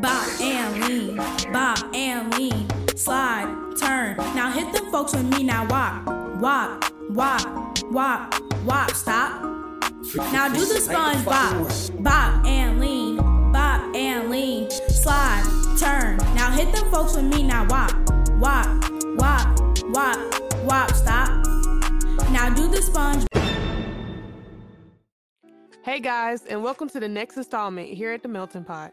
bop and lean, bop and lean, slide, turn. Now hit them folks with me, now wop, wop, wop, wop, walk, stop. Now do the sponge bop, bop and lean, bop and lean, slide, turn. Now hit them folks with me, now wop, wop, wop, wop, walk, stop. Now do the sponge. Hey guys, and welcome to the next installment here at the Melting Pot.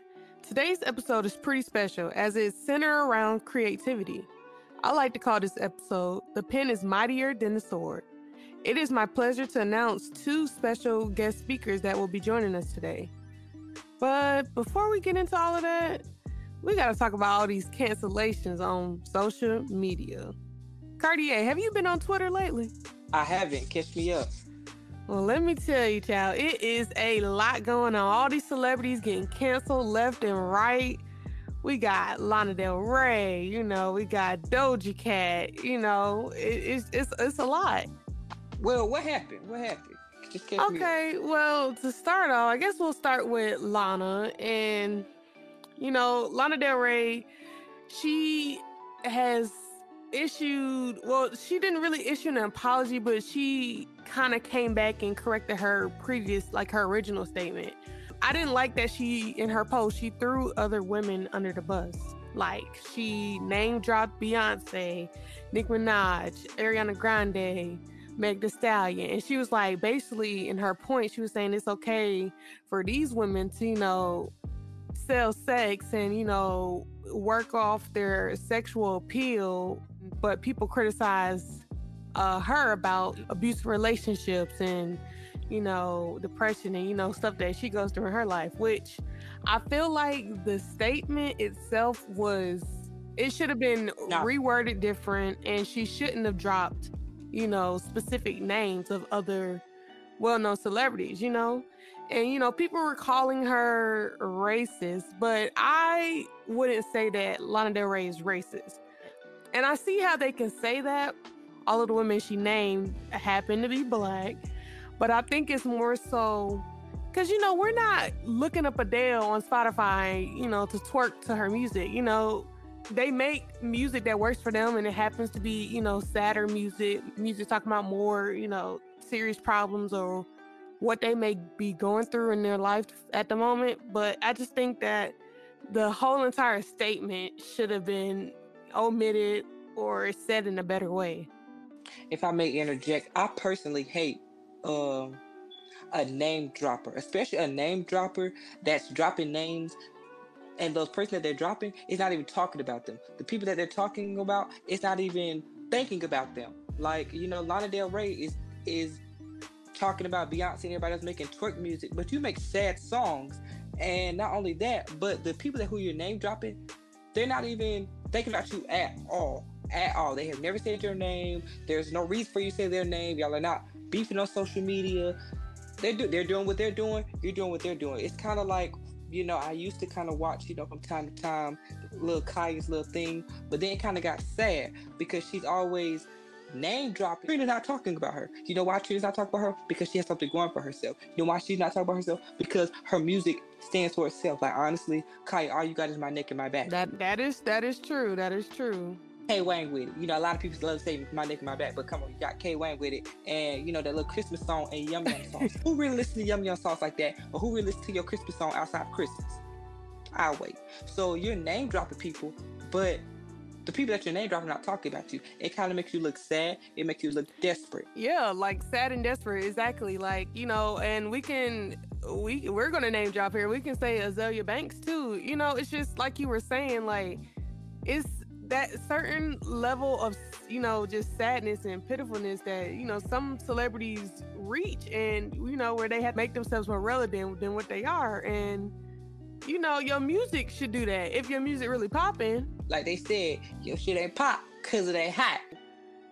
Today's episode is pretty special as it's centered around creativity. I like to call this episode The Pen is Mightier Than the Sword. It is my pleasure to announce two special guest speakers that will be joining us today. But before we get into all of that, we got to talk about all these cancellations on social media. Cartier, have you been on Twitter lately? I haven't. Catch me up. Well, let me tell you, child, it is a lot going on. All these celebrities getting canceled left and right. We got Lana Del Rey, you know, we got Doja Cat, you know, it, it's it's it's a lot. Well, what happened? What happened? okay, well, to start off, I guess we'll start with Lana and you know, Lana Del Rey, she has issued well she didn't really issue an apology but she kind of came back and corrected her previous like her original statement. I didn't like that she in her post she threw other women under the bus. Like she name dropped beyonce nicki minaj ariana grande meg the stallion. And she was like basically in her point she was saying it's okay for these women to you know sell sex and you know work off their sexual appeal but people criticize uh, her about abusive relationships and you know depression and you know stuff that she goes through in her life which i feel like the statement itself was it should have been no. reworded different and she shouldn't have dropped you know specific names of other well-known celebrities you know and you know people were calling her racist but i wouldn't say that lana del rey is racist and I see how they can say that. All of the women she named happen to be black. But I think it's more so because, you know, we're not looking up Adele on Spotify, you know, to twerk to her music. You know, they make music that works for them and it happens to be, you know, sadder music, music talking about more, you know, serious problems or what they may be going through in their life at the moment. But I just think that the whole entire statement should have been omitted or said in a better way. If I may interject, I personally hate um, a name dropper, especially a name dropper that's dropping names and those person that they're dropping is not even talking about them. The people that they're talking about is not even thinking about them. Like, you know, Lana Del Rey is is talking about Beyonce and everybody else making twerk music, but you make sad songs. And not only that, but the people that who you're name dropping, they're not even thinking about you at all. At all. They have never said your name. There's no reason for you to say their name. Y'all are not beefing on social media. They do they're doing what they're doing, you're doing what they're doing. It's kind of like you know, I used to kind of watch, you know, from time to time, little Khia's little thing, but then it kind of got sad because she's always name dropping. Trina's not talking about her. You know why Trina's not talking about her? Because she has something going for herself. You know why she's not talking about herself? Because her music stands for itself. Like honestly, Kaya, all you got is my neck and my back. That that is that is true. That is true. K Wang with it. You know, a lot of people love to say my neck and my back, but come on, you got K Wang with it. And you know, that little Christmas song and Yum Yum songs. who really listens to Yum Yum songs like that? Or who really listens to your Christmas song outside of Christmas? I'll wait. So you're name dropping people, but the people that you're name dropping not talking about you. It kind of makes you look sad. It makes you look desperate. Yeah, like sad and desperate. Exactly. Like you know, and we can we we're gonna name drop here. We can say Azealia Banks too. You know, it's just like you were saying. Like it's that certain level of you know just sadness and pitifulness that you know some celebrities reach, and you know where they have to make themselves more relevant than what they are, and you know, your music should do that. If your music really popping. Like they said, your shit ain't pop because it ain't hot.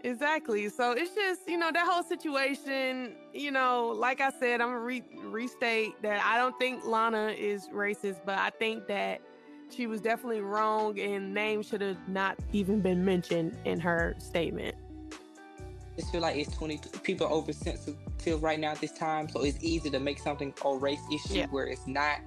Exactly. So it's just, you know, that whole situation, you know, like I said, I'm gonna re- restate that I don't think Lana is racist, but I think that she was definitely wrong and name should have not even been mentioned in her statement. I just feel like it's 20 people are oversensitive right now at this time, so it's easy to make something a race issue yeah. where it's not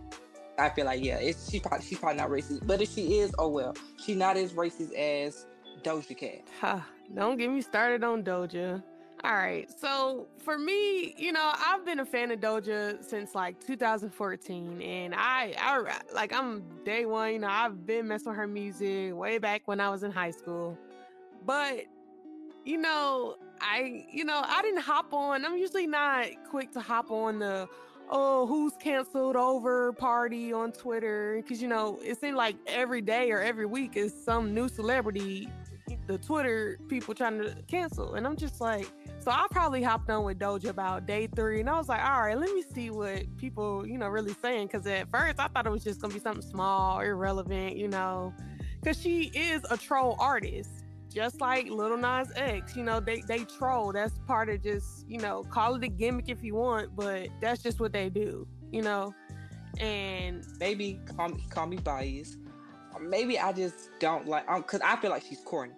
I feel like yeah, it's she probably she's probably not racist, but if she is, oh well, she's not as racist as Doja Cat. Huh, don't get me started on Doja. All right, so for me, you know, I've been a fan of Doja since like 2014, and I, I like I'm day one. You know, I've been messing with her music way back when I was in high school, but you know, I, you know, I didn't hop on. I'm usually not quick to hop on the oh, who's canceled over party on Twitter. Cause you know, it seems like every day or every week is some new celebrity, the Twitter people trying to cancel. And I'm just like, so I probably hopped on with Doja about day three. And I was like, all right, let me see what people, you know, really saying. Cause at first I thought it was just gonna be something small, irrelevant, you know. Cause she is a troll artist just like Lil Nas X, you know, they they troll. That's part of just, you know, call it a gimmick if you want, but that's just what they do, you know. And maybe call me call me biased. Maybe I just don't like um cause I feel like she's corny.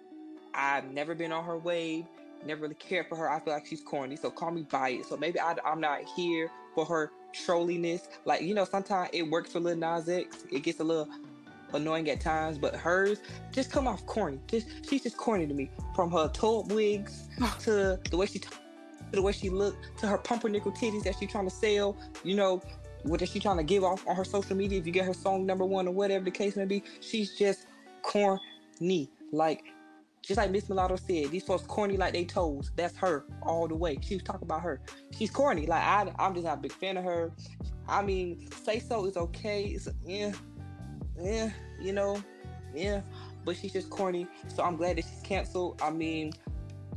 I've never been on her wave, never really cared for her. I feel like she's corny, so call me biased. So maybe I, I'm not here for her trolliness. Like, you know, sometimes it works for Lil Nas X. It gets a little annoying at times, but hers just come off corny. Just she's just corny to me. From her toad wigs to the way she to the way she looked to her pumpernickel titties that she's trying to sell. You know, what is she trying to give off on her social media? If you get her song number one or whatever the case may be, she's just corny. Like just like Miss Mulatto said, these folks corny like they toes. That's her all the way. She was talking about her. She's corny. Like I, I'm just not a big fan of her. I mean, say so is okay. It's yeah, yeah, you know, yeah. But she's just corny. So I'm glad that she's canceled. I mean,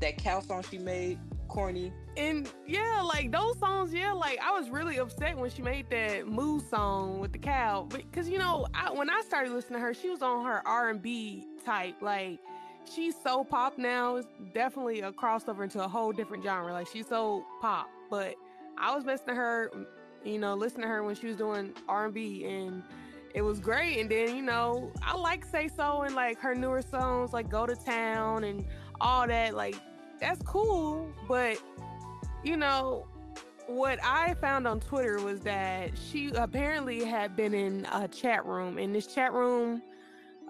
that cow song she made, corny. And yeah, like those songs, yeah, like I was really upset when she made that Moo song with the cow, because you know, I, when I started listening to her, she was on her R and B type. Like she's so pop now. It's definitely a crossover into a whole different genre. Like she's so pop, but I was listening to her, you know, listening to her when she was doing R and B and it was great. And then, you know, I like Say So and like her newer songs like Go to Town and all that. Like, that's cool. But, you know, what I found on Twitter was that she apparently had been in a chat room. In this chat room,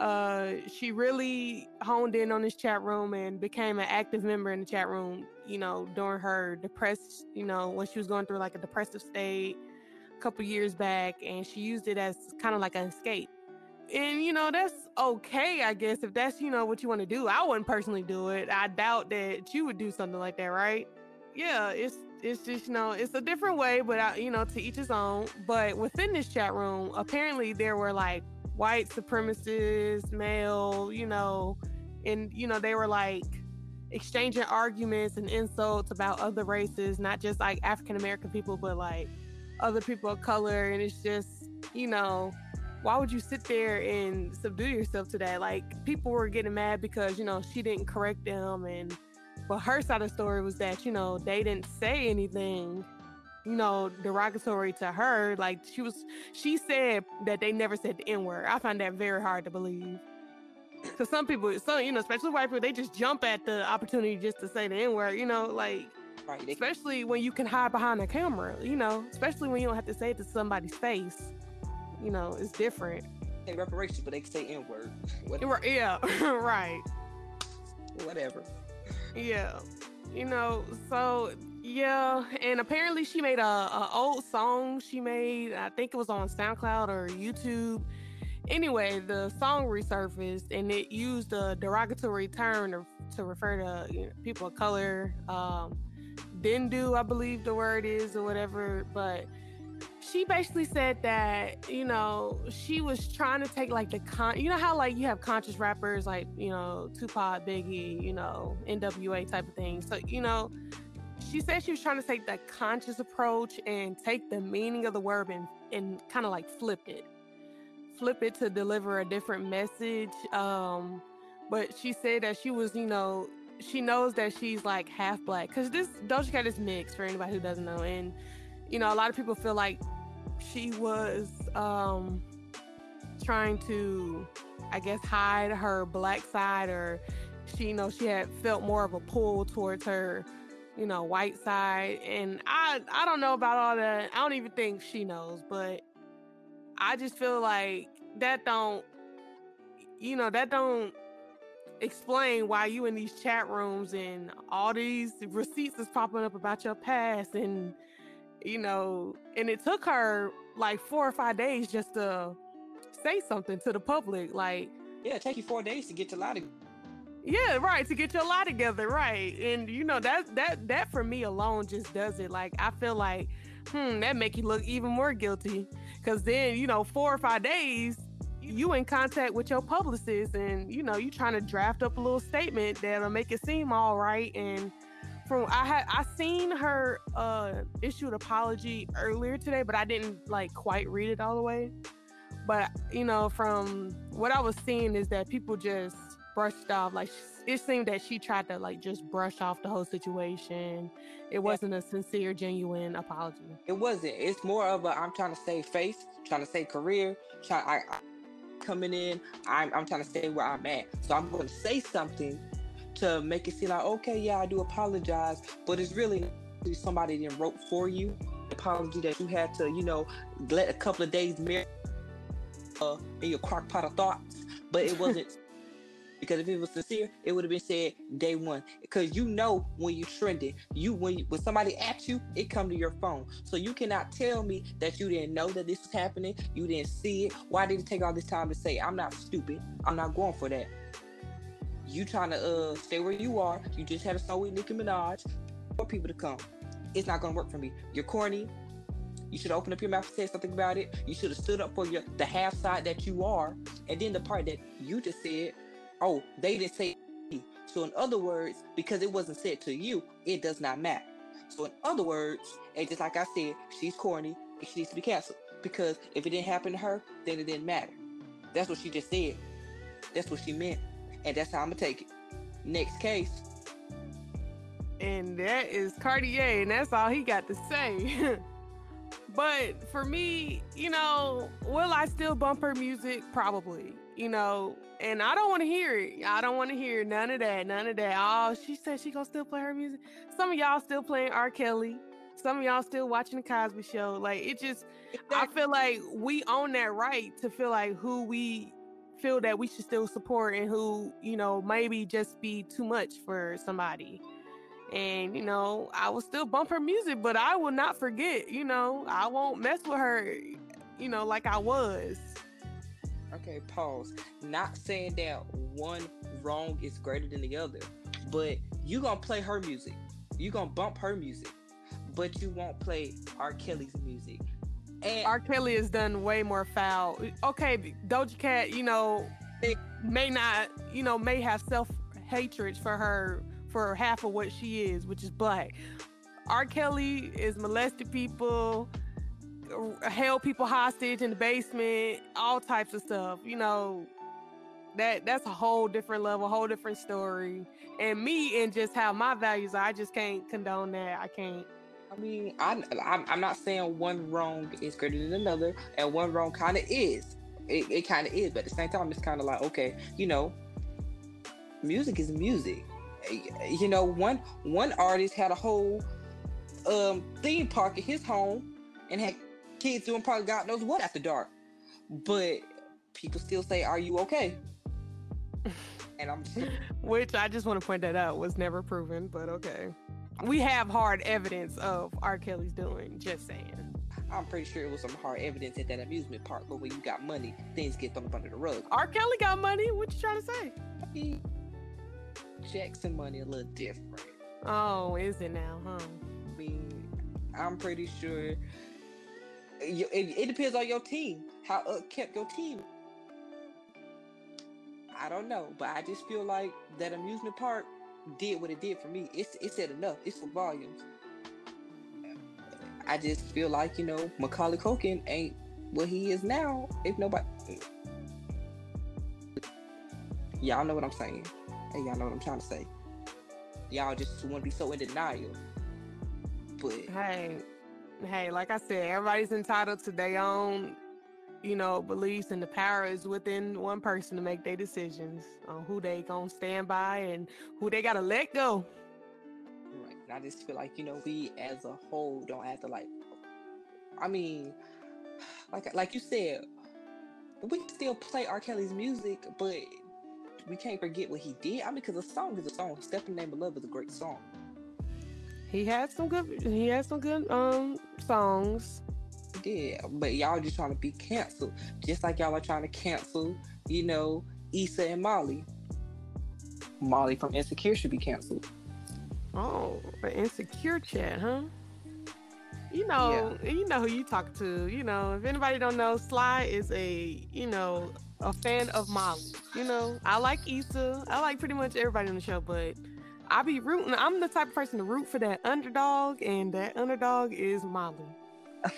uh, she really honed in on this chat room and became an active member in the chat room, you know, during her depressed, you know, when she was going through like a depressive state a couple years back and she used it as kind of like an escape. And you know, that's okay, I guess, if that's, you know, what you want to do. I wouldn't personally do it. I doubt that you would do something like that, right? Yeah, it's it's just, you know, it's a different way, but I, you know, to each his own. But within this chat room, apparently there were like white supremacists, male, you know, and you know, they were like exchanging arguments and insults about other races, not just like African American people, but like other people of color. And it's just you know why would you sit there and subdue yourself to that? Like people were getting mad because you know she didn't correct them. And but her side of the story was that you know they didn't say anything you know derogatory to her like she was she said that they never said the n-word i find that very hard to believe because some people some you know especially white people they just jump at the opportunity just to say the n-word you know like Right. Especially when you can hide behind a camera, you know, especially when you don't have to say it to somebody's face. You know, it's different. Say reparations, but they can say N word. Yeah, right. Whatever. Yeah. You know, so yeah, and apparently she made a, a old song she made, I think it was on SoundCloud or YouTube. Anyway, the song resurfaced and it used a derogatory term to, to refer to you know, people of color, um, Dindu, I believe the word is, or whatever. But she basically said that, you know, she was trying to take like the con, you know, how like you have conscious rappers like, you know, Tupac, Biggie, you know, NWA type of thing. So, you know, she said she was trying to take that conscious approach and take the meaning of the word and, and kind of like flip it, flip it to deliver a different message. Um, but she said that she was, you know, she knows that she's like half black because this Doja Cat is mixed for anybody who doesn't know, and you know a lot of people feel like she was um trying to, I guess, hide her black side, or she you know she had felt more of a pull towards her you know white side, and I I don't know about all that. I don't even think she knows, but I just feel like that don't, you know, that don't explain why you in these chat rooms and all these receipts is popping up about your past and you know and it took her like four or five days just to say something to the public like yeah it take you four days to get lie together yeah right to get your lie together right and you know that that that for me alone just does it like i feel like hmm that make you look even more guilty because then you know four or five days you in contact with your publicist and you know you trying to draft up a little statement that'll make it seem all right and from I had I seen her uh issue an apology earlier today, but I didn't like quite read it all the way. But you know, from what I was seeing is that people just brushed off like it seemed that she tried to like just brush off the whole situation. It wasn't a sincere, genuine apology. It wasn't. It's more of a I'm trying to save face, trying to save career, trying I, I coming in. I'm, I'm trying to stay where I'm at. So I'm going to say something to make it seem like, okay, yeah, I do apologize, but it's really somebody that wrote for you. Apology that you had to, you know, let a couple of days uh, in your crock pot of thoughts, but it wasn't Because if it was sincere, it would have been said day one. Because you know when you trending, you when you, when somebody asks you, it come to your phone. So you cannot tell me that you didn't know that this was happening. You didn't see it. Why did it take all this time to say? I'm not stupid. I'm not going for that. You trying to uh stay where you are. You just had a song with Nicki Minaj for people to come. It's not gonna work for me. You're corny. You should open up your mouth and say something about it. You should have stood up for your the half side that you are, and then the part that you just said oh, they didn't say me. So in other words, because it wasn't said to you, it does not matter. So in other words, and just like I said, she's corny and she needs to be canceled. Because if it didn't happen to her, then it didn't matter. That's what she just said. That's what she meant. And that's how I'm gonna take it. Next case. And that is Cartier, and that's all he got to say. but for me, you know, will I still bump her music? Probably. You know, and I don't want to hear it. I don't want to hear none of that. None of that. Oh, she said she gonna still play her music. Some of y'all still playing R. Kelly. Some of y'all still watching the Cosby Show. Like it just, I feel like we own that right to feel like who we feel that we should still support and who you know maybe just be too much for somebody. And you know, I will still bump her music, but I will not forget. You know, I won't mess with her. You know, like I was. Okay, pause. Not saying that one wrong is greater than the other, but you gonna play her music. You gonna bump her music, but you won't play R. Kelly's music. And R. Kelly has done way more foul. Okay, Doja Cat, you know, may not, you know, may have self hatred for her for half of what she is, which is black. R. Kelly is molested people held people hostage in the basement, all types of stuff. You know, that that's a whole different level, whole different story. And me and just how my values are, I just can't condone that. I can't. I mean, I, I'm, I'm not saying one wrong is greater than another, and one wrong kind of is. It, it kind of is, but at the same time, it's kind of like okay, you know, music is music. You know, one one artist had a whole um, theme park at his home and had kids doing probably God knows what after dark. But people still say, Are you okay? And I'm which I just want to point that out was never proven, but okay. We have hard evidence of R. Kelly's doing, just saying. I'm pretty sure it was some hard evidence at that amusement park, but when you got money, things get thrown under the rug. R. Kelly got money? What you trying to say? He, Jackson money a little different. Oh, is it now, huh? I mean, I'm pretty sure it, it, depends on your team. How kept your team. I don't know, but I just feel like that amusement park did what it did for me. It's it said enough. It's for volumes. I just feel like you know Macaulay Culkin ain't what he is now. If nobody, y'all know what I'm saying, and y'all know what I'm trying to say. Y'all just want to be so in denial. But hey, hey, like I said, everybody's entitled to their own, you know, beliefs, and the power is within one person to make their decisions on who they gonna stand by and who they gotta let go. Right. And I just feel like you know we as a whole don't have to like. I mean, like like you said, we still play R. Kelly's music, but we can't forget what he did. I mean, because a song is a song. Step in the Name of Love is a great song. He had some good. He had some good um songs. Yeah, but y'all just trying to be canceled, just like y'all are trying to cancel, you know, Issa and Molly. Molly from Insecure should be canceled. Oh, an insecure chat, huh? You know, yeah. you know who you talk to. You know, if anybody don't know, Sly is a you know a fan of Molly. You know, I like Issa. I like pretty much everybody on the show, but I be rooting. I'm the type of person to root for that underdog, and that underdog is Molly.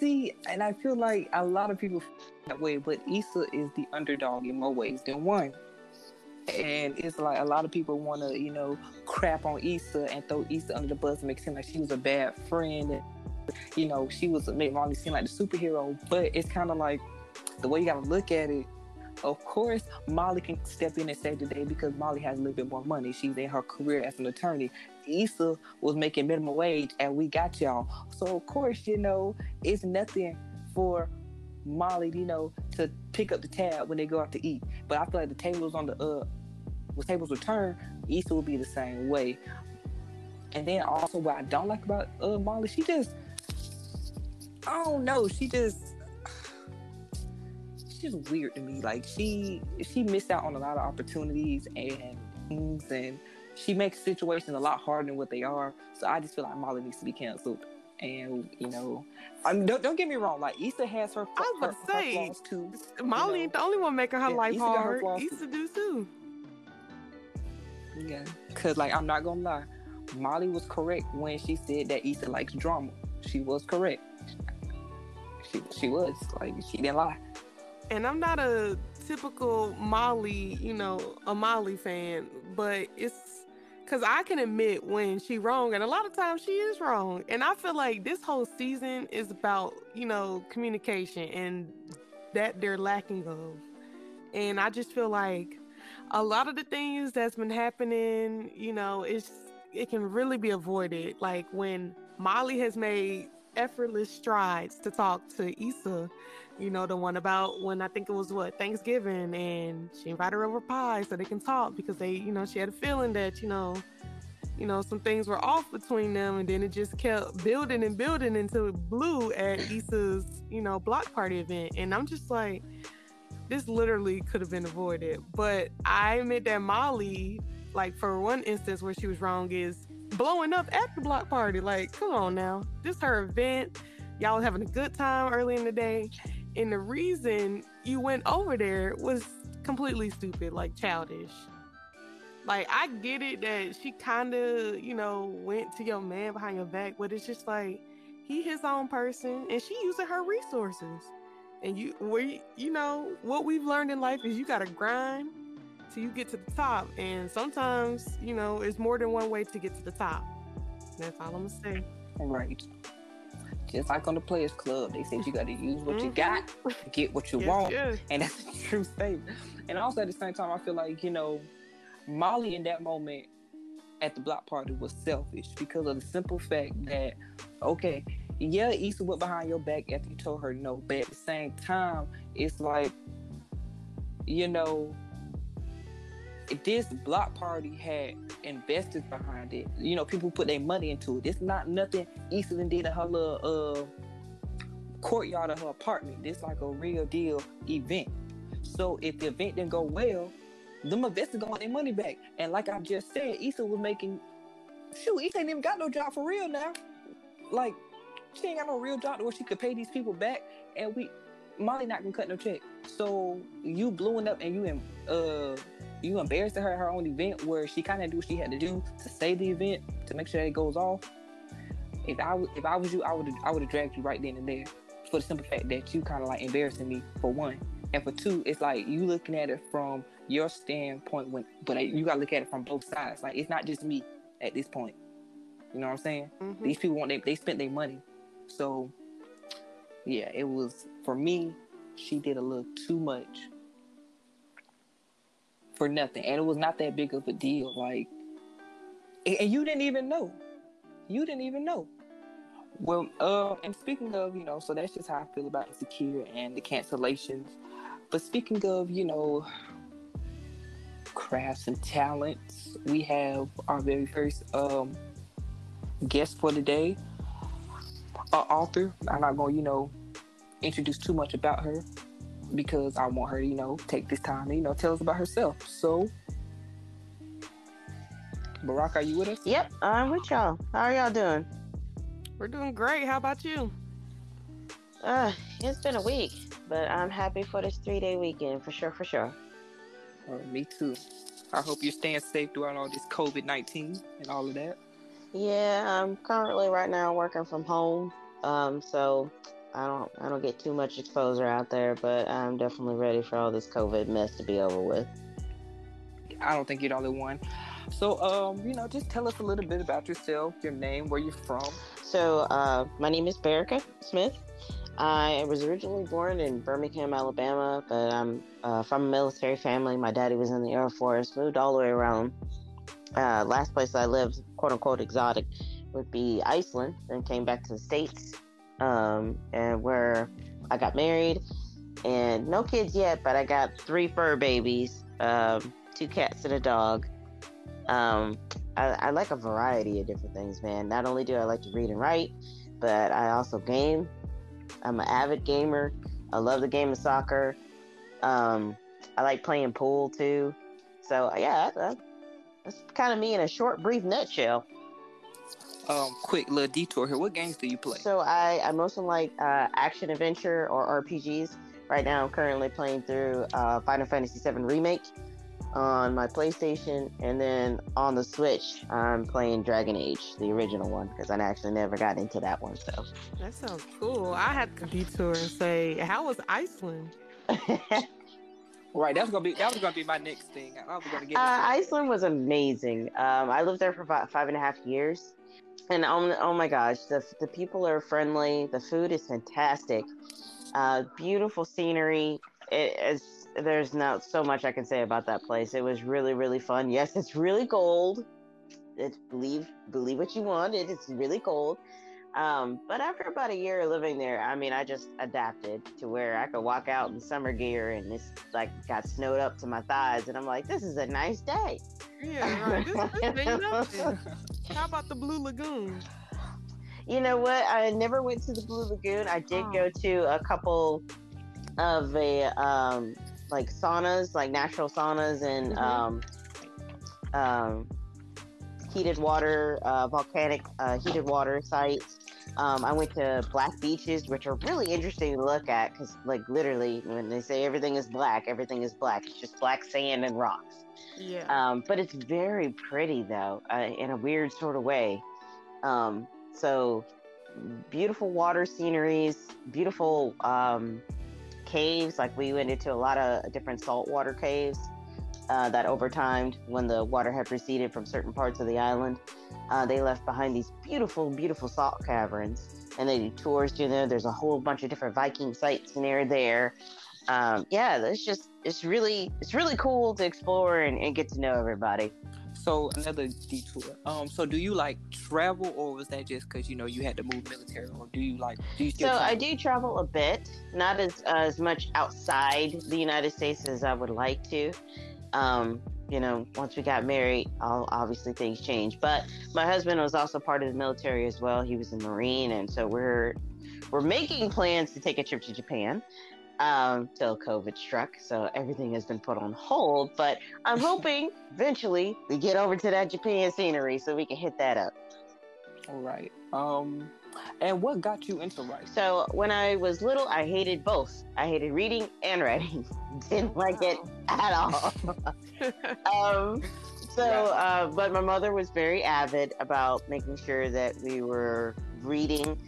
See, and I feel like a lot of people that way, but Issa is the underdog in more ways than one. And it's like a lot of people want to, you know, crap on Issa and throw Issa under the bus and make it seem like she was a bad friend. And, you know, she was make Molly seem like the superhero. But it's kind of like the way you got to look at it of course, Molly can step in and save the day because Molly has a little bit more money. She's in her career as an attorney. Issa was making minimum wage, and we got y'all. So of course, you know, it's nothing for Molly, you know, to pick up the tab when they go out to eat. But I feel like the tables on the uh, when tables return, Issa will be the same way. And then also, what I don't like about uh Molly, she just, I don't know, she just just weird to me. Like she she missed out on a lot of opportunities and things, and she makes situations a lot harder than what they are. So I just feel like Molly needs to be canceled. And you know, I mean, don't, don't get me wrong. Like Issa has her, I was her, say, her flaws too. Molly you ain't the only one making her yeah, life Issa hard. Her Issa do too. Yeah, cause like I'm not gonna lie, Molly was correct when she said that Issa likes drama. She was correct. She she was like she didn't lie and I'm not a typical Molly, you know, a Molly fan, but it's because I can admit when she wrong, and a lot of times she is wrong. And I feel like this whole season is about, you know, communication and that they're lacking of. And I just feel like a lot of the things that's been happening, you know, it's it can really be avoided. Like when Molly has made effortless strides to talk to Issa you know, the one about when I think it was what Thanksgiving and she invited her over pie so they can talk because they, you know, she had a feeling that, you know, you know, some things were off between them and then it just kept building and building until it blew at Issa's, you know, block party event. And I'm just like, this literally could have been avoided. But I admit that Molly, like for one instance where she was wrong, is blowing up at the block party. Like, come on now. This her event. Y'all having a good time early in the day and the reason you went over there was completely stupid, like childish. Like I get it that she kind of, you know, went to your man behind your back, but it's just like he his own person and she using her resources. And you we you know, what we've learned in life is you got to grind you get to the top and sometimes, you know, it's more than one way to get to the top. That's all I'm to say. Right just like on the Players Club, they said you got to use what mm-hmm. you got to get what you yes, want, yes. and that's a true statement. And also at the same time, I feel like you know, Molly in that moment at the block party was selfish because of the simple fact that okay, yeah, Issa went behind your back after you told her no, but at the same time, it's like you know this block party had investors behind it. You know, people put their money into it. It's not nothing Eastern did in her little uh, courtyard of her apartment. This like a real deal event. So if the event didn't go well, them investors gonna their money back. And like I just said, Issa was making shoot, Issa ain't even got no job for real now. Like she ain't got no real job to where she could pay these people back. And we Molly not gonna cut no check. So you blowing up and you uh you embarrassed her at her own event where she kind of do what she had to do to save the event to make sure that it goes off. If I if I was you, I would I would have dragged you right then and there for the simple fact that you kind of like embarrassing me for one, and for two, it's like you looking at it from your standpoint when, but you gotta look at it from both sides. Like it's not just me at this point. You know what I'm saying? Mm-hmm. These people want they they spent their money, so yeah, it was for me. She did a little too much for nothing, and it was not that big of a deal. Like, and you didn't even know. You didn't even know. Well, uh, and speaking of, you know, so that's just how I feel about insecure and the cancellations. But speaking of, you know, crafts and talents, we have our very first um guest for the day, an author. I'm not going, to you know, introduce too much about her because I want her, to, you know, take this time to, you know, tell us about herself. So, Berica, are you with us? Yep, I'm with y'all. How are y'all doing? We're doing great. How about you? Uh, it's been a week, but I'm happy for this three day weekend for sure, for sure. Uh, me too. I hope you're staying safe throughout all this COVID 19 and all of that. Yeah, I'm currently right now working from home. Um, so I don't I don't get too much exposure out there, but I'm definitely ready for all this COVID mess to be over with. I don't think you're the only one. So, um, you know, just tell us a little bit about yourself, your name, where you're from. So, uh, my name is Berica Smith. I was originally born in Birmingham, Alabama, but I'm uh, from a military family. My daddy was in the Air Force, moved all the way around. Uh, last place I lived, quote unquote, exotic, would be Iceland. Then came back to the States, um, and where I got married. And no kids yet, but I got three fur babies, um, two cats and a dog. Um, I, I like a variety of different things, man. Not only do I like to read and write, but I also game. I'm an avid gamer. I love the game of soccer. Um, I like playing pool too. So yeah, that, that's kind of me in a short, brief nutshell. Um, quick little detour here. What games do you play? So I, I mostly like uh, action adventure or RPGs. Right now, I'm currently playing through uh, Final Fantasy VII Remake on my PlayStation, and then on the Switch, I'm playing Dragon Age, the original one, because I actually never got into that one. So that sounds cool. I had to detour and say, how was Iceland? right, that's gonna be that was gonna be my next thing. I was gonna get. Uh, Iceland was amazing. Um, I lived there for about five and a half years, and oh, oh my gosh, the the people are friendly. The food is fantastic. Uh, beautiful scenery. It is there's not so much I can say about that place. It was really, really fun. Yes, it's really cold. It's believe believe what you want. It is really cold. Um, but after about a year of living there, I mean, I just adapted to where I could walk out in summer gear and it's like got snowed up to my thighs, and I'm like, this is a nice day. Yeah, right. This, this How about the Blue Lagoon? You know what? I never went to the Blue Lagoon. I did oh. go to a couple of a um, like saunas, like natural saunas and mm-hmm. um, um, heated water, uh, volcanic uh, heated water sites. Um, I went to black beaches, which are really interesting to look at because, like, literally, when they say everything is black, everything is black. It's just black sand and rocks. Yeah. Um, but it's very pretty, though, uh, in a weird sort of way. Um, so, beautiful water sceneries, beautiful um, caves. Like we went into a lot of different saltwater caves uh, that over time, when the water had receded from certain parts of the island, uh, they left behind these beautiful, beautiful salt caverns. And they do tours to them. There's a whole bunch of different Viking sites near there. Um, yeah, it's just it's really it's really cool to explore and, and get to know everybody. So another detour. Um, so do you like travel, or was that just because you know you had to move military, or do you like do you still? So travel? I do travel a bit, not as uh, as much outside the United States as I would like to. Um, you know, once we got married, all, obviously things changed. But my husband was also part of the military as well. He was a Marine, and so we're we're making plans to take a trip to Japan um, till COVID struck. So everything has been put on hold. But I'm hoping eventually we get over to that Japan scenery so we can hit that up. All right. Um, and what got you into writing? So when I was little, I hated both. I hated reading and writing. Didn't like it at all. um, so, uh, but my mother was very avid about making sure that we were reading.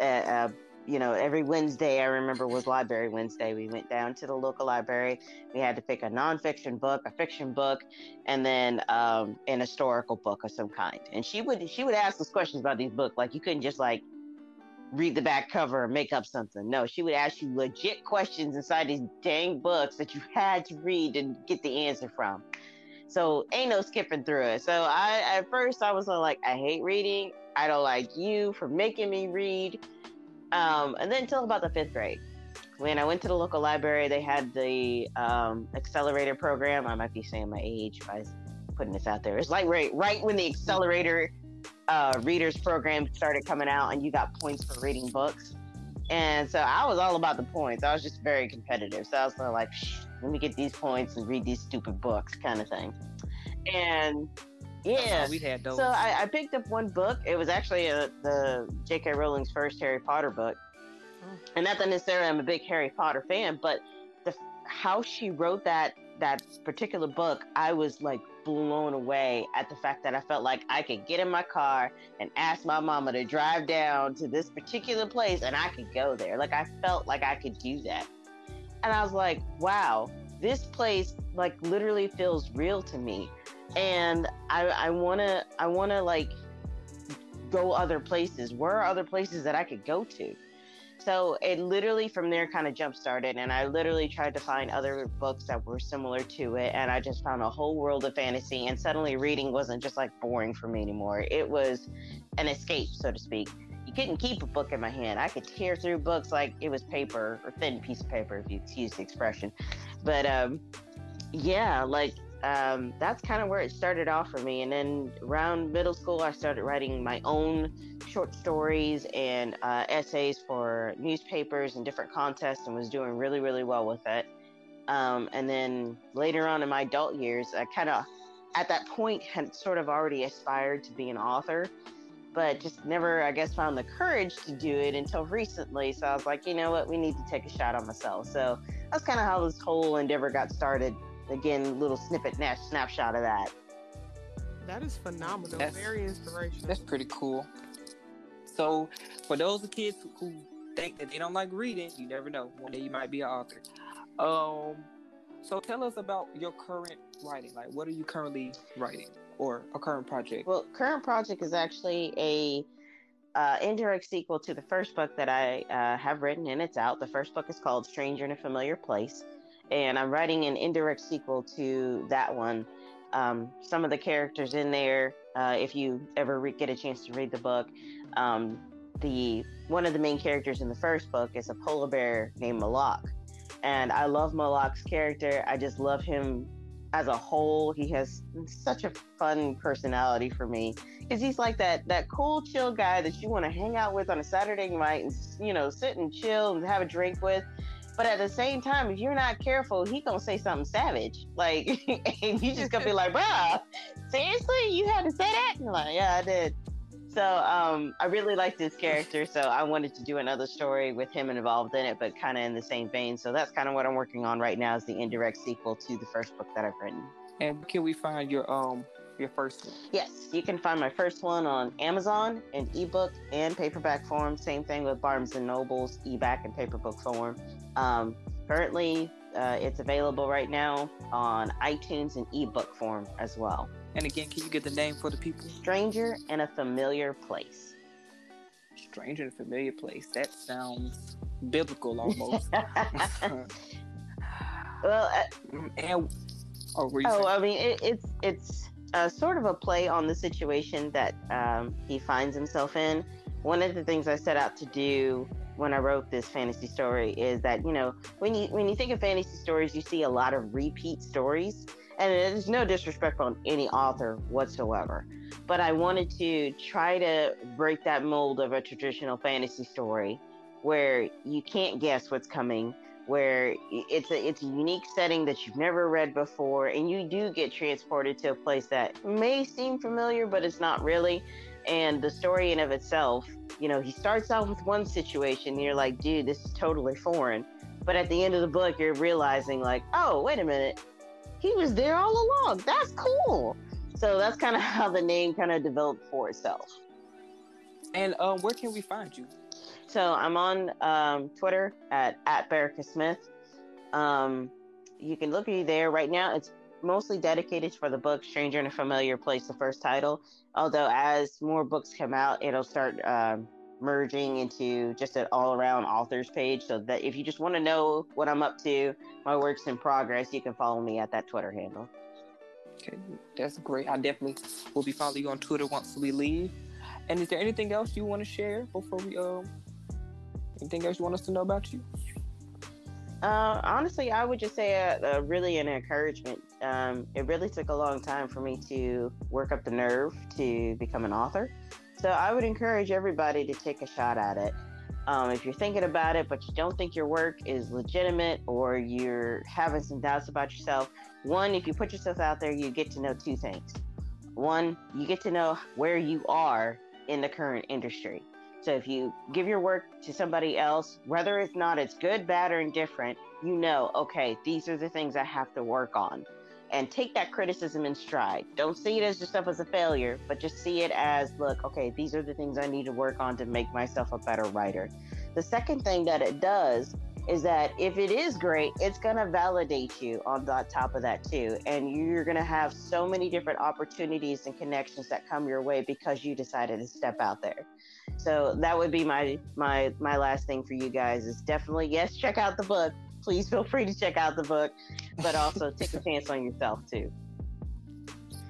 Uh, uh, you know, every Wednesday, I remember was Library Wednesday. We went down to the local library. We had to pick a nonfiction book, a fiction book, and then um, an historical book of some kind. And she would she would ask us questions about these books. Like you couldn't just like read the back cover and make up something. No, she would ask you legit questions inside these dang books that you had to read and get the answer from. So ain't no skipping through it. So I at first I was like, I hate reading. I don't like you for making me read. Um, and then until about the fifth grade, when I went to the local library, they had the um, accelerator program. I might be saying my age by putting this out there. It's like right, right when the accelerator uh, readers program started coming out, and you got points for reading books. And so I was all about the points. I was just very competitive. So I was like, let me get these points and read these stupid books, kind of thing. And yeah, we had those. So I, I, picked up one book. It was actually a, the J.K. Rowling's first Harry Potter book, oh. and not that necessarily I'm a big Harry Potter fan, but the how she wrote that that particular book, I was like blown away at the fact that I felt like I could get in my car and ask my mama to drive down to this particular place, and I could go there. Like I felt like I could do that, and I was like, wow, this place like literally feels real to me and I I wanna I wanna like go other places. Where are other places that I could go to? So it literally from there kind of jump started, and I literally tried to find other books that were similar to it, and I just found a whole world of fantasy. And suddenly, reading wasn't just like boring for me anymore; it was an escape, so to speak. You couldn't keep a book in my hand. I could tear through books like it was paper or thin piece of paper, if you excuse the expression. But um, yeah, like um, that's kind of where it started off for me. And then around middle school, I started writing my own short stories and uh, essays for newspapers and different contests and was doing really, really well with it. Um, and then later on in my adult years, I kind of, at that point, had sort of already aspired to be an author, but just never, I guess, found the courage to do it until recently. So I was like, you know what, we need to take a shot on myself. So that's kind of how this whole endeavor got started again, little snippet snapshot of that. That is phenomenal. That's, Very inspirational. That's pretty cool. So, for those kids who think that they don't like reading, you never know. One day you might be an author. Um, so tell us about your current writing. Like, what are you currently writing, or a current project? Well, current project is actually a uh, indirect sequel to the first book that I uh, have written, and it's out. The first book is called Stranger in a Familiar Place and I'm writing an indirect sequel to that one. Um, some of the characters in there, uh, if you ever re- get a chance to read the book, um, the one of the main characters in the first book is a polar bear named Malak, and I love Malak's character. I just love him as a whole. He has such a fun personality for me because he's like that that cool, chill guy that you want to hang out with on a Saturday night and you know sit and chill and have a drink with. But at the same time, if you're not careful, he gonna say something savage. Like, and you just gonna be like, "Bruh, seriously, you had to say that?" And like, yeah, I did. So um, I really like this character, so I wanted to do another story with him involved in it, but kind of in the same vein. So that's kind of what I'm working on right now is the indirect sequel to the first book that I've written. And can we find your um your first one? Yes, you can find my first one on Amazon in ebook and paperback form. Same thing with Barnes and Nobles, eBack and paperback form. Um, currently, uh, it's available right now on iTunes and ebook form as well. And again, can you get the name for the people? Stranger in a Familiar Place. Stranger in a Familiar Place. That sounds biblical almost. well, uh, and oh, oh I mean, it, it's it's uh, sort of a play on the situation that um, he finds himself in. One of the things I set out to do when I wrote this fantasy story is that you know when you when you think of fantasy stories, you see a lot of repeat stories, and there's no disrespect on any author whatsoever. But I wanted to try to break that mold of a traditional fantasy story, where you can't guess what's coming where it's a it's a unique setting that you've never read before and you do get transported to a place that may seem familiar but it's not really and the story in of itself you know he starts out with one situation and you're like dude this is totally foreign but at the end of the book you're realizing like oh wait a minute he was there all along that's cool so that's kind of how the name kind of developed for itself and um, where can we find you so I'm on um, Twitter at at Berica Smith. Um, you can look at me there right now. It's mostly dedicated for the book Stranger in a Familiar Place, the first title. Although as more books come out, it'll start um, merging into just an all-around authors page. So that if you just want to know what I'm up to, my works in progress, you can follow me at that Twitter handle. Okay, that's great. I definitely will be following you on Twitter once we leave. And is there anything else you want to share before we um? Anything else you want us to know about you? Uh, honestly, I would just say a, a really an encouragement. Um, it really took a long time for me to work up the nerve to become an author. So I would encourage everybody to take a shot at it. Um, if you're thinking about it, but you don't think your work is legitimate or you're having some doubts about yourself, one, if you put yourself out there, you get to know two things. One, you get to know where you are in the current industry. So if you give your work to somebody else, whether it's not it's good, bad, or indifferent, you know, okay, these are the things I have to work on. And take that criticism in stride. Don't see it as yourself as a failure, but just see it as, look, okay, these are the things I need to work on to make myself a better writer. The second thing that it does is that if it is great, it's going to validate you on the top of that too. And you're going to have so many different opportunities and connections that come your way because you decided to step out there. So that would be my my my last thing for you guys is definitely yes, check out the book. Please feel free to check out the book, but also take a chance on yourself too.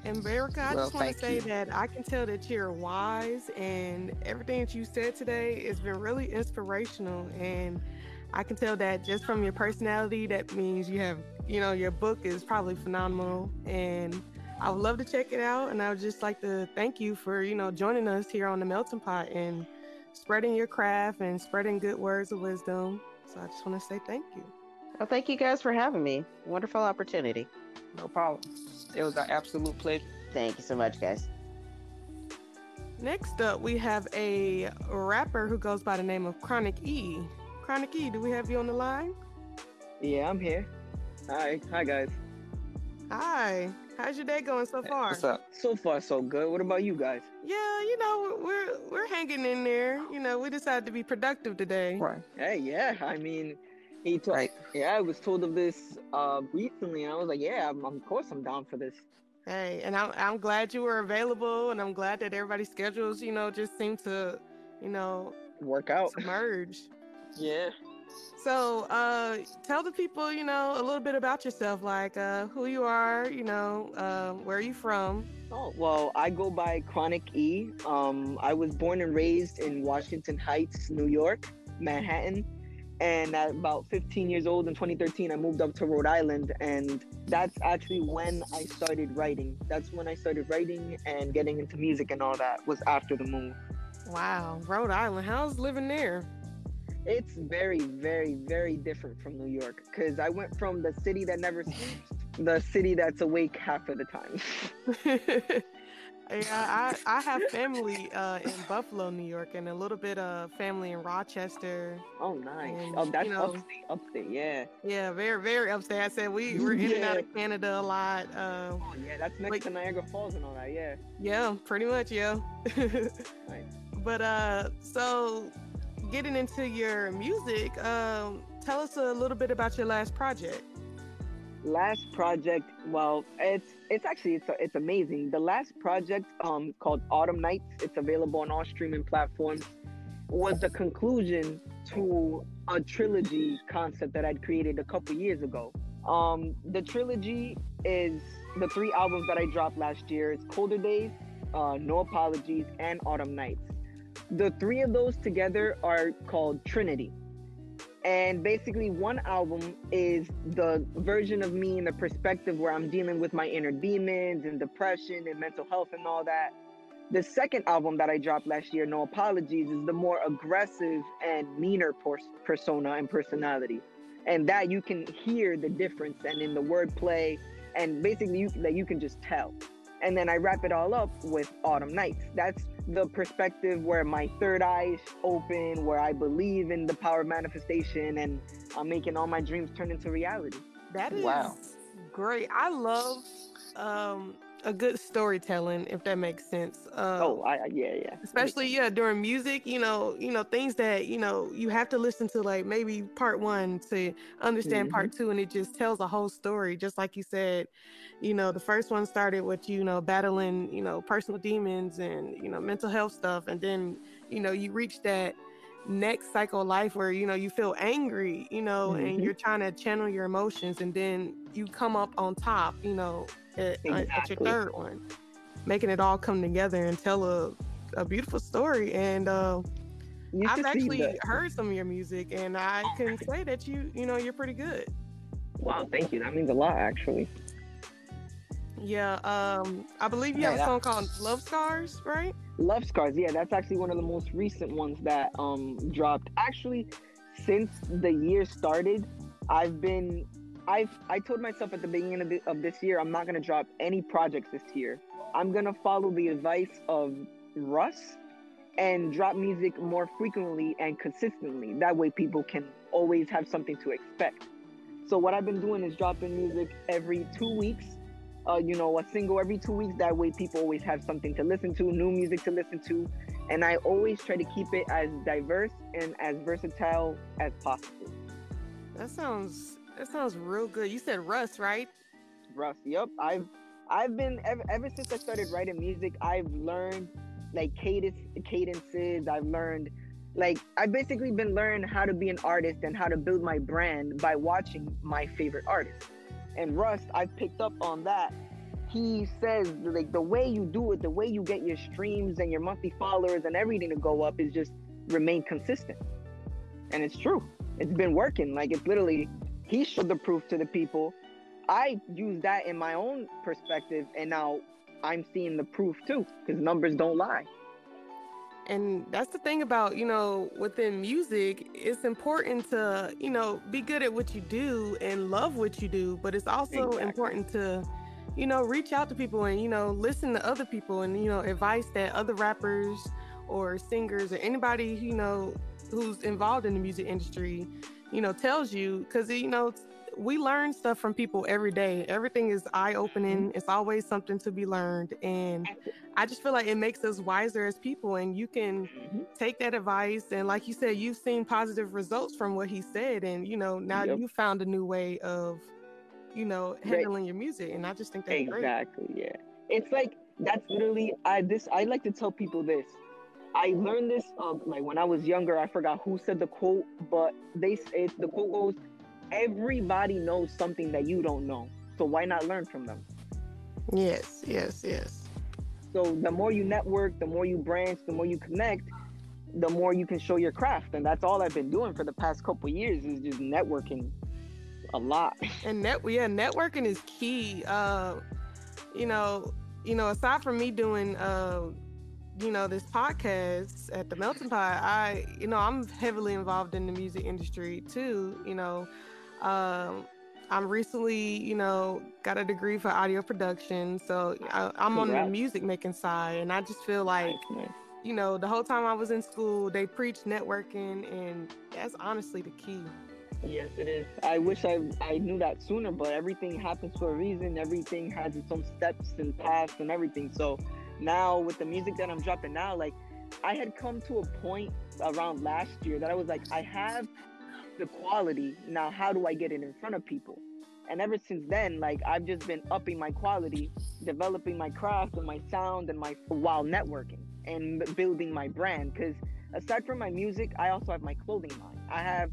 And Berica, I well, just want to say you. that I can tell that you're wise and everything that you said today has been really inspirational. And I can tell that just from your personality, that means you have, you know, your book is probably phenomenal. And I would love to check it out. And I would just like to thank you for, you know, joining us here on the Melting Pot and spreading your craft and spreading good words of wisdom. So I just want to say thank you. Well, thank you guys for having me. Wonderful opportunity. No problem. It was an absolute pleasure. Thank you so much, guys. Next up, we have a rapper who goes by the name of Chronic E. Chronic E, do we have you on the line? Yeah, I'm here. Hi. Hi, guys. Hi. How's your day going so far? What's up? So far, so good. What about you guys? Yeah, you know, we're we're hanging in there. You know, we decided to be productive today. Right. Hey, yeah. I mean, he told. Right. Yeah, I was told of this uh recently, and I was like, yeah, I'm, of course I'm down for this. Hey, and I'm I'm glad you were available, and I'm glad that everybody's schedules, you know, just seem to, you know, work out, merge. yeah. So, uh, tell the people, you know, a little bit about yourself, like uh, who you are, you know, uh, where are you from? Oh, well, I go by Chronic E. Um, I was born and raised in Washington Heights, New York, Manhattan. And at about 15 years old in 2013, I moved up to Rhode Island. And that's actually when I started writing. That's when I started writing and getting into music and all that was after the move. Wow, Rhode Island. How's living there? it's very, very, very different from New York because I went from the city that never sleeps, the city that's awake half of the time. yeah, I, I have family uh, in Buffalo, New York, and a little bit of family in Rochester. Oh, nice. And, oh, that's you know, upstate, upstate, yeah. Yeah, very, very upstate. I said we, we're in yeah. and out of Canada a lot. Uh, oh, yeah, that's next like, to Niagara Falls and all that, yeah. Yeah, pretty much, yeah. nice. But uh, so getting into your music, um, tell us a little bit about your last project. Last project, well, it's it's actually it's it's amazing. The last project, um, called Autumn Nights, it's available on all streaming platforms, was the conclusion to a trilogy concept that I'd created a couple years ago. Um, the trilogy is the three albums that I dropped last year. It's Colder Days, uh, No Apologies, and Autumn Nights the three of those together are called Trinity. And basically, one album is the version of me in the perspective where I'm dealing with my inner demons and depression and mental health and all that. The second album that I dropped last year, No Apologies, is the more aggressive and meaner persona and personality. And that you can hear the difference and in the wordplay, and basically you, that you can just tell. And then I wrap it all up with Autumn Nights. That's the perspective where my third eye is open, where I believe in the power of manifestation and I'm making all my dreams turn into reality. That is wow. great. I love um a good storytelling, if that makes sense. Um, oh, I, yeah, yeah. Especially yeah during music, you know, you know things that you know you have to listen to like maybe part one to understand mm-hmm. part two, and it just tells a whole story. Just like you said, you know, the first one started with you know battling you know personal demons and you know mental health stuff, and then you know you reach that next cycle of life where you know you feel angry you know mm-hmm. and you're trying to channel your emotions and then you come up on top you know at, exactly. at your third one making it all come together and tell a a beautiful story, and uh, I've actually heard some of your music, and I can say that you you know you're pretty good. Wow, thank you. That means a lot, actually. Yeah, um, I believe you Yeah, have a song called Love Scars, right? Love Scars, yeah, that's actually one of the most recent ones that um dropped. Actually, since the year started, I've been I've I told myself at the beginning of, the, of this year I'm not gonna drop any projects this year. I'm gonna follow the advice of Russ and drop music more frequently and consistently. That way people can always have something to expect. So what I've been doing is dropping music every two weeks uh, you know, a single every two weeks. That way, people always have something to listen to, new music to listen to, and I always try to keep it as diverse and as versatile as possible. That sounds that sounds real good. You said Russ, right? Russ, yep. I've I've been ever, ever since I started writing music. I've learned like cadence, cadences. I've learned like I've basically been learning how to be an artist and how to build my brand by watching my favorite artists. And Russ, I picked up on that. He says like the way you do it, the way you get your streams and your monthly followers and everything to go up is just remain consistent. And it's true. It's been working. Like it's literally he showed the proof to the people. I use that in my own perspective, and now I'm seeing the proof too, because numbers don't lie. And that's the thing about, you know, within music, it's important to, you know, be good at what you do and love what you do, but it's also Exactly. important to, you know, reach out to people and, you know, listen to other people and, you know, advice that other rappers or singers or anybody, you know, who's involved in the music industry, you know, tells you cuz you know, we learn stuff from people every day. Everything is eye-opening. It's always something to be learned and I just feel like it makes us wiser as people, and you can Mhm. take that advice. And like you said, you've seen positive results from what he said, and you know now Yep. you found a new way of, you know, Right. handling your music, and I just think that's great. Exactly. Yeah. It's like that's literally I this I like to tell people this. I learned this um, like when I was younger. I forgot who said the quote, but they it, the quote goes, "Everybody knows something that you don't know, so why not learn from them?" Yes, yes, yes. So the more you network, the more you branch, the more you connect, the more you can show your craft. And that's all I've been doing for the past couple years is just networking a lot. And net, yeah, networking is key. Uh, you know, you know, aside from me doing, uh, you know, this podcast at the Melting Pot, I, you know, I'm heavily involved in the music industry too. You know, um, I'm recently, you know, got a degree for audio production, so I, I'm on the music making side, and I just feel like, you know, the whole time I was in school, they preached networking, and that's honestly the key. Yes, it is. I wish I I knew that sooner, but everything happens for a reason. Everything has its own steps and paths and everything. So now with the music that I'm dropping now, like I had come to a point around last year that I was like, I have the quality. Now how do I get it in front of people? And ever since then, like I've just been upping my quality, developing my craft and my sound and my while networking and building my brand. Because aside from my music, I also have my clothing line. I have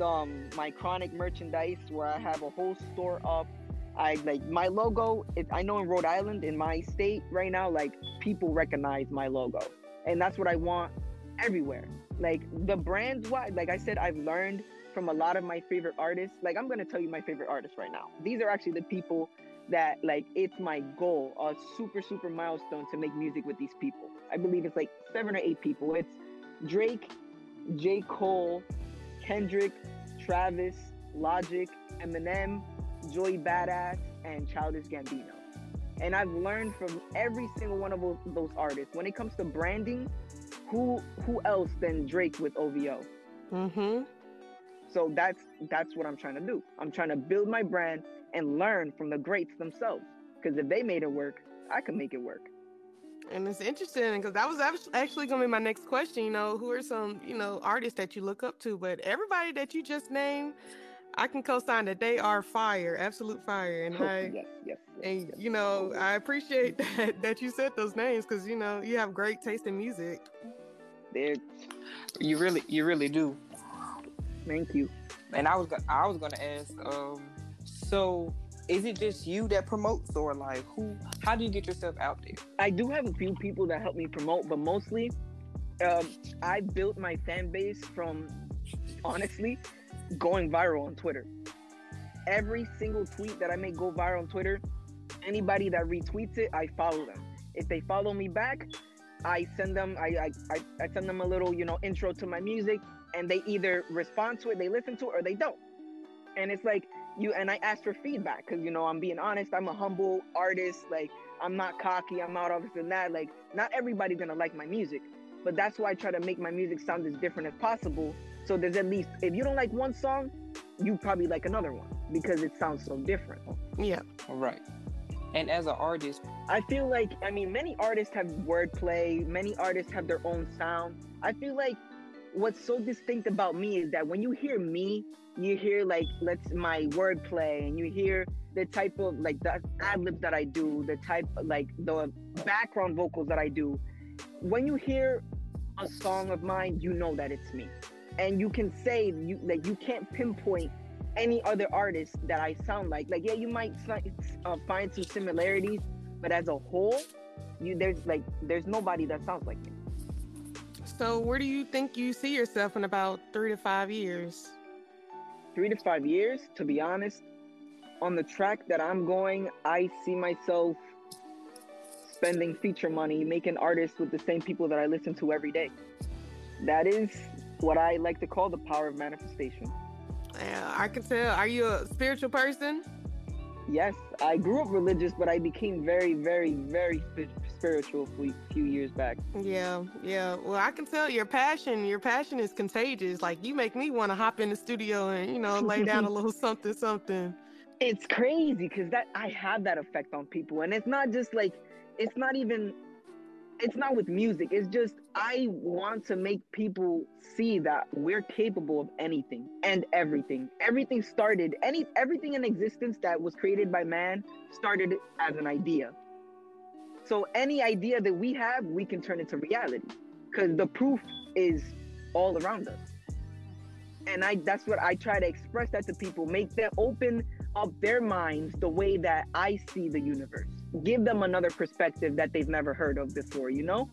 um my chronic merchandise where I have a whole store up. I like my logo. It, I know in Rhode Island, in my state right now, like people recognize my logo, and that's what I want everywhere. Like the brands, wide. Like I said, I've learned from a lot of my favorite artists. Like I'm gonna tell you my favorite artists right now. These are actually the people that like it's my goal, a super super milestone to make music with these people. I believe it's like seven or eight people. It's Drake, J. Cole, Kendrick, Travis, Logic, Eminem, Joey Badass, and Childish Gambino. And I've learned from every single one of those, those artists. When it comes to branding, who who else than Drake with OVO? Mm-hmm. So that's that's what I'm trying to do. I'm trying to build my brand and learn from the greats themselves. Because if they made it work, I can make it work. And it's interesting because that was actually going to be my next question. You know, who are some, you know, artists that you look up to? But everybody that you just named, I can co-sign that they are fire, absolute fire. And I, yes, yes, yes, and yes. you know, I appreciate that that you said those names because you know you have great taste in music. They're, You really, you really do. Thank you. And I was, go- I was gonna ask. Um, so is it just you that promotes or like who how do you get yourself out there I do have a few people that help me promote, but mostly um, I built my fan base from honestly going viral on Twitter. Every single tweet that I make go viral on Twitter, anybody that retweets it, I follow them. If they follow me back, I send them I, I, I, I send them a little, you know, intro to my music and they either respond to it, they listen to it, or they don't. And it's like you and I ask for feedback because you know I'm being honest. I'm a humble artist. Like I'm not cocky. I'm not obvious than that. Like not everybody's gonna like my music, but that's why I try to make my music sound as different as possible. So there's at least if you don't like one song, you probably like another one because it sounds so different. Yeah. all right and as an artist I feel like I mean many artists have wordplay, many artists have their own sound. I feel like what's so distinct about me is that when you hear me, you hear like let's my wordplay and you hear the type of like the ad libs that I do, the type like the background vocals that I do. When you hear a song of mine, you know that it's me. And you can say you like you can't pinpoint any other artist that I sound like. Like yeah, you might uh, find some similarities, but as a whole, you there's like there's nobody that sounds like me. So where do you think you see yourself in about three to five years? Three to five years, to be honest, on the track that I'm going, I see myself spending feature money, making artists with the same people that I listen to every day. That is what I like to call the power of manifestation. Yeah, I can tell. Are you a spiritual person? Yes, I grew up religious, but I became very, very, very spiritual a few- few years back. Yeah, yeah. Well, I can tell your passion. Your passion is contagious. Like you make me want to hop in the studio and you know lay down a little something, something. It's crazy because that I have that effect on people, and it's not just like it's not even it's not with music. It's just I want to make people see that we're capable of anything and everything. Everything started any everything in existence that was created by man started as an idea. So any idea that we have, we can turn into reality because the proof is all around us. And I that's what I try to express that to people, make them open up their minds the way that I see the universe. Give them another perspective that they've never heard of before, you know?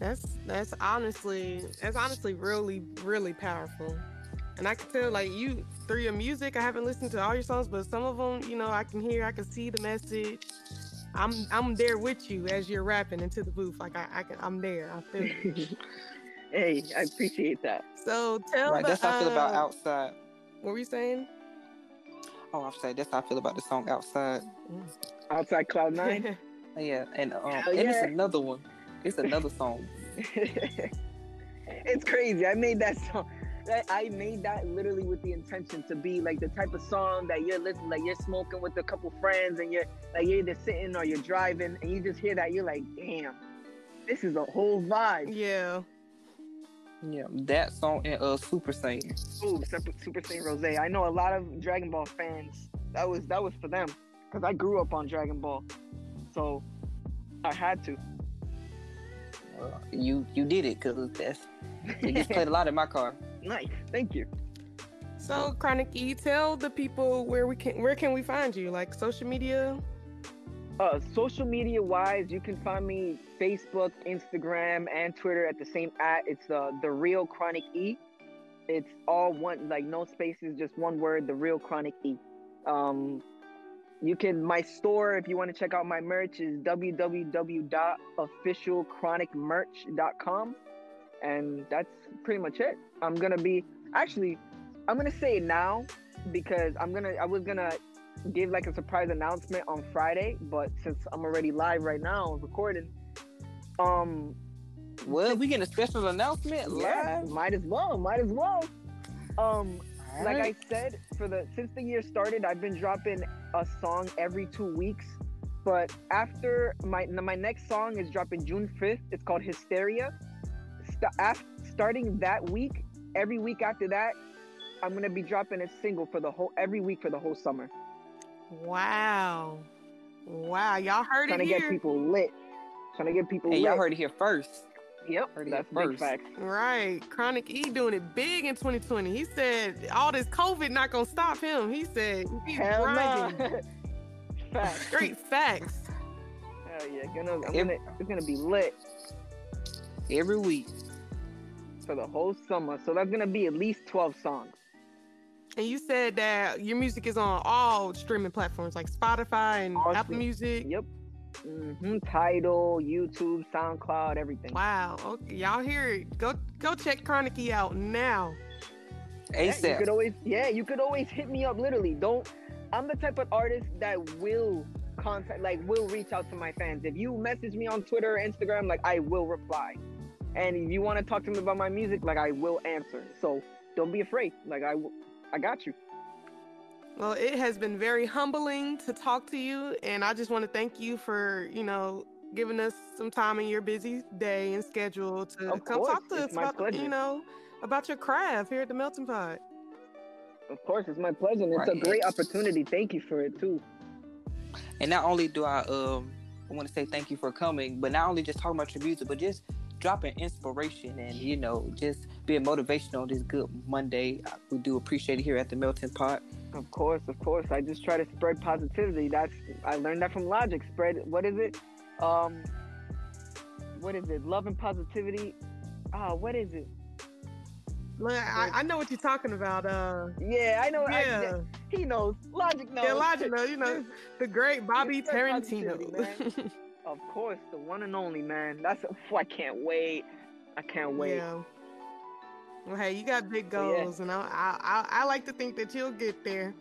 That's that's honestly that's honestly really really powerful. And I can tell like you through your music. I haven't listened to all your songs, but some of them, you know, I can hear, I can see the message. I'm I'm there with you as you're rapping into the booth. Like I, I can, I'm there. I feel. it. hey, I appreciate that. So tell right the, that's how i feel about uh, outside What were you saying? oh i'm saying that's how i feel about the song outside Outside Cloud Nine. yeah and um Hell and it's another one it's another song it's crazy. I made that song. I- I made that literally with the intention to be like the type of song that you're listening, like you're smoking with a couple friends, and you're like you're either sitting or you're driving, and you just hear that, you're like, damn, this is a whole vibe. Yeah. yeah that song and uh super saiyan Ooh, Super, Super Saiyan Rose. I know a lot of Dragon Ball fans. That was that was for them because I grew up on Dragon Ball, so I had to. uh, you you did it because that's it gets played a lot in my car nice, thank you. So Chronic E, tell the people where we can where can we find you? Like social media? Uh, social media wise, you can find me Facebook, Instagram, and Twitter at the same at. It's uh, the real Chronic E. It's all one, like no spaces, just one word. The real Chronic E. Um, you can my store if you want to check out my merch is www.officialchronicmerch.com, and that's pretty much it. I'm gonna be actually, I'm gonna say it now because I'm gonna I was gonna give like a surprise announcement on Friday, but since I'm already live right now recording, um, well we getting a special announcement yeah, live might as well, might as well. Um, like I said, for the since the year started, I've been dropping a song every two weeks. But after my my next song is dropping June fifth. It's called Hysteria. St- af- starting that week, every week after that, I'm gonna be dropping a single for the whole every week for the whole summer. Wow. Wow. Y'all heard Trying it here. Trying to get people lit. Trying to get people hey lit. y'all heard it here first Yep, Heard it that's first. facts. Right. Chronic E doing it big in 2020. He said all this COVID not gonna stop him. He said he's Hell grinding. nah. facts. Straight facts. Hell yeah, gonna, I'm Yep. gonna, it's gonna be lit Every week. For the whole summer. So that's gonna be at least 12 songs. And you said that your music is on all streaming platforms like Spotify and All Apple stream- Music. Yep. hmm Tidal, YouTube, SoundCloud, everything. Wow. Okay, y'all hear it. Go go check Chronic E out now. Yeah, you could always, yeah, you could always hit me up. Literally, don't. I'm the type of artist that will contact, like, will reach out to my fans. If you message me on Twitter or Instagram, like, I will reply. And if you want to talk to me about my music, like, I will answer. So don't be afraid. Like, I, w- I got you. Well, it has been very humbling to talk to you, and I just want to thank you for, you know, giving us some time in your busy day and schedule to Of come course, talk to it's us about, pleasure. you know, about your craft here at the Melting Pot. Of course, it's my pleasure. And it's a great opportunity. Thank you for it too. And not only do I um I want to say thank you for coming, but not only just talking about your music, but just dropping inspiration and you know just being motivational this good Monday. Uh, We do appreciate it here at the Melting Pot. Of course, of course. I just try to spread positivity. That's I learned that from Logic. Spread what is it? Um, what is it? Love and positivity. Ah, what is it? Look, I, I know what you're talking about. Uh, Yeah, I know. I- yeah, he knows. Logic knows. yeah, logical. You know, the great Bobby spread Tarantino. Of course, the one and only man. That's. phew, oh, I can't wait. I can't wait. Yeah. Well, hey, you got big So, yeah. goals, and I, I, I, I like to think that you'll get there.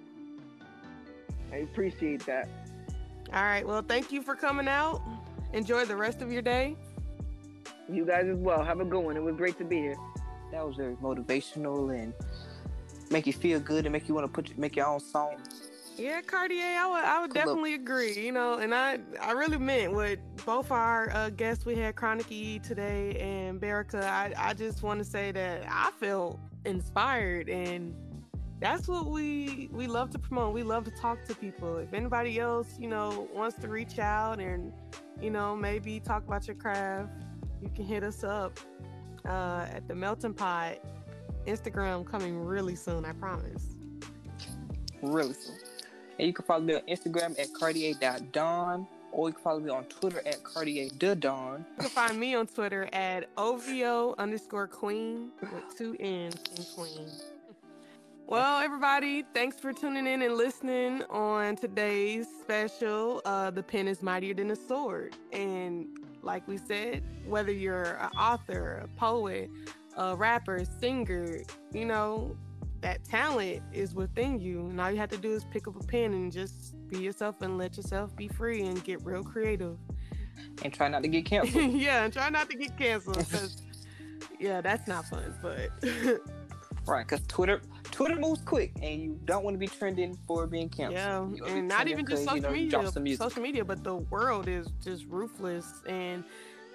I appreciate that. All right. Well, thank you for coming out. Enjoy the rest of your day. You guys as well. Have a good one. It was great to be here. That was very motivational and make you feel good and make you want to put make your own song. Yeah, Cartier, I would, I would definitely agree. You know, and I, I really meant what both our uh, guests we had, Chronic E today and Berica. I, I just want to say that I felt inspired, and that's what we we love to promote. We love to talk to people. If anybody else, you know, wants to reach out and, you know, maybe talk about your craft, you can hit us up uh, at the Melting Pot Instagram coming really soon. I promise. Really soon. And you can follow me on Instagram at cartier.don or you can follow me on Twitter at cartier.don. You can find me on Twitter at OVO underscore queen with two N's in queen. Well, everybody, thanks for tuning in and listening on today's special. Uh, the pen is mightier than a sword. And like we said, whether you're an author, a poet, a rapper, singer, you know, that talent is within you. And all you have to do is pick up a pen and just be yourself and let yourself be free and get real creative. And try not to get canceled. yeah, and try not to get canceled. 'cause, yeah, that's not fun. But right, because Twitter Twitter moves quick and you don't want to be trending for being canceled. yeah, You wanna be and not even just 'cause, you social know, media, drop some music. social media, but the world is just ruthless. And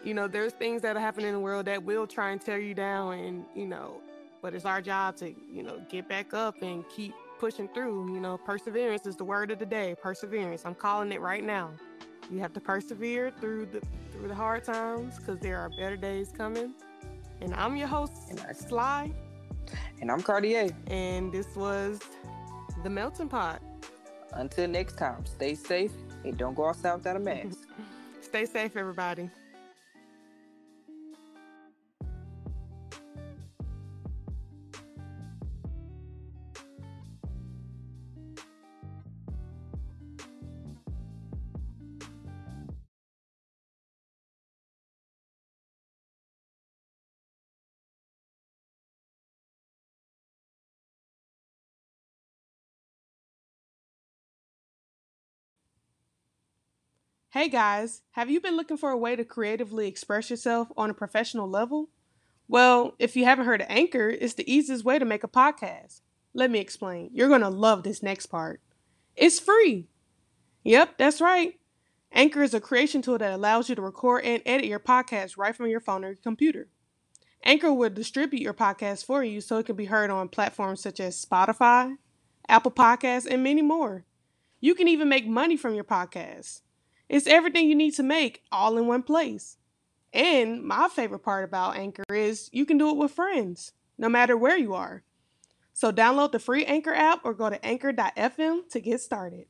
you know, there's things that are happening in the world that will try and tear you down. And you know, but it's our job to you know get back up and keep pushing through. You know, perseverance is the word of the day. Perseverance. I'm calling it right now. You have to persevere through the through the hard times because there are better days coming. And I'm your host, And I- Sly. And I'm Cartier. And this was the melting pot. Until next time, stay safe and don't go outside without a mask. Stay safe, everybody. Hey guys, have you been looking for a way to creatively express yourself on a professional level? Well, if you haven't heard of Anchor, it's the easiest way to make a podcast. Let me explain. You're going to love this next part. It's free. Yep, that's right. Anchor is a creation tool that allows you to record and edit your podcast right from your phone or your computer. Anchor will distribute your podcast for you so it can be heard on platforms such as Spotify, Apple Podcasts, and many more. You can even make money from your podcast. It's everything you need to make all in one place. And my favorite part about Anchor is you can do it with friends, no matter where you are. So download the free Anchor app or go to anchor.fm to get started.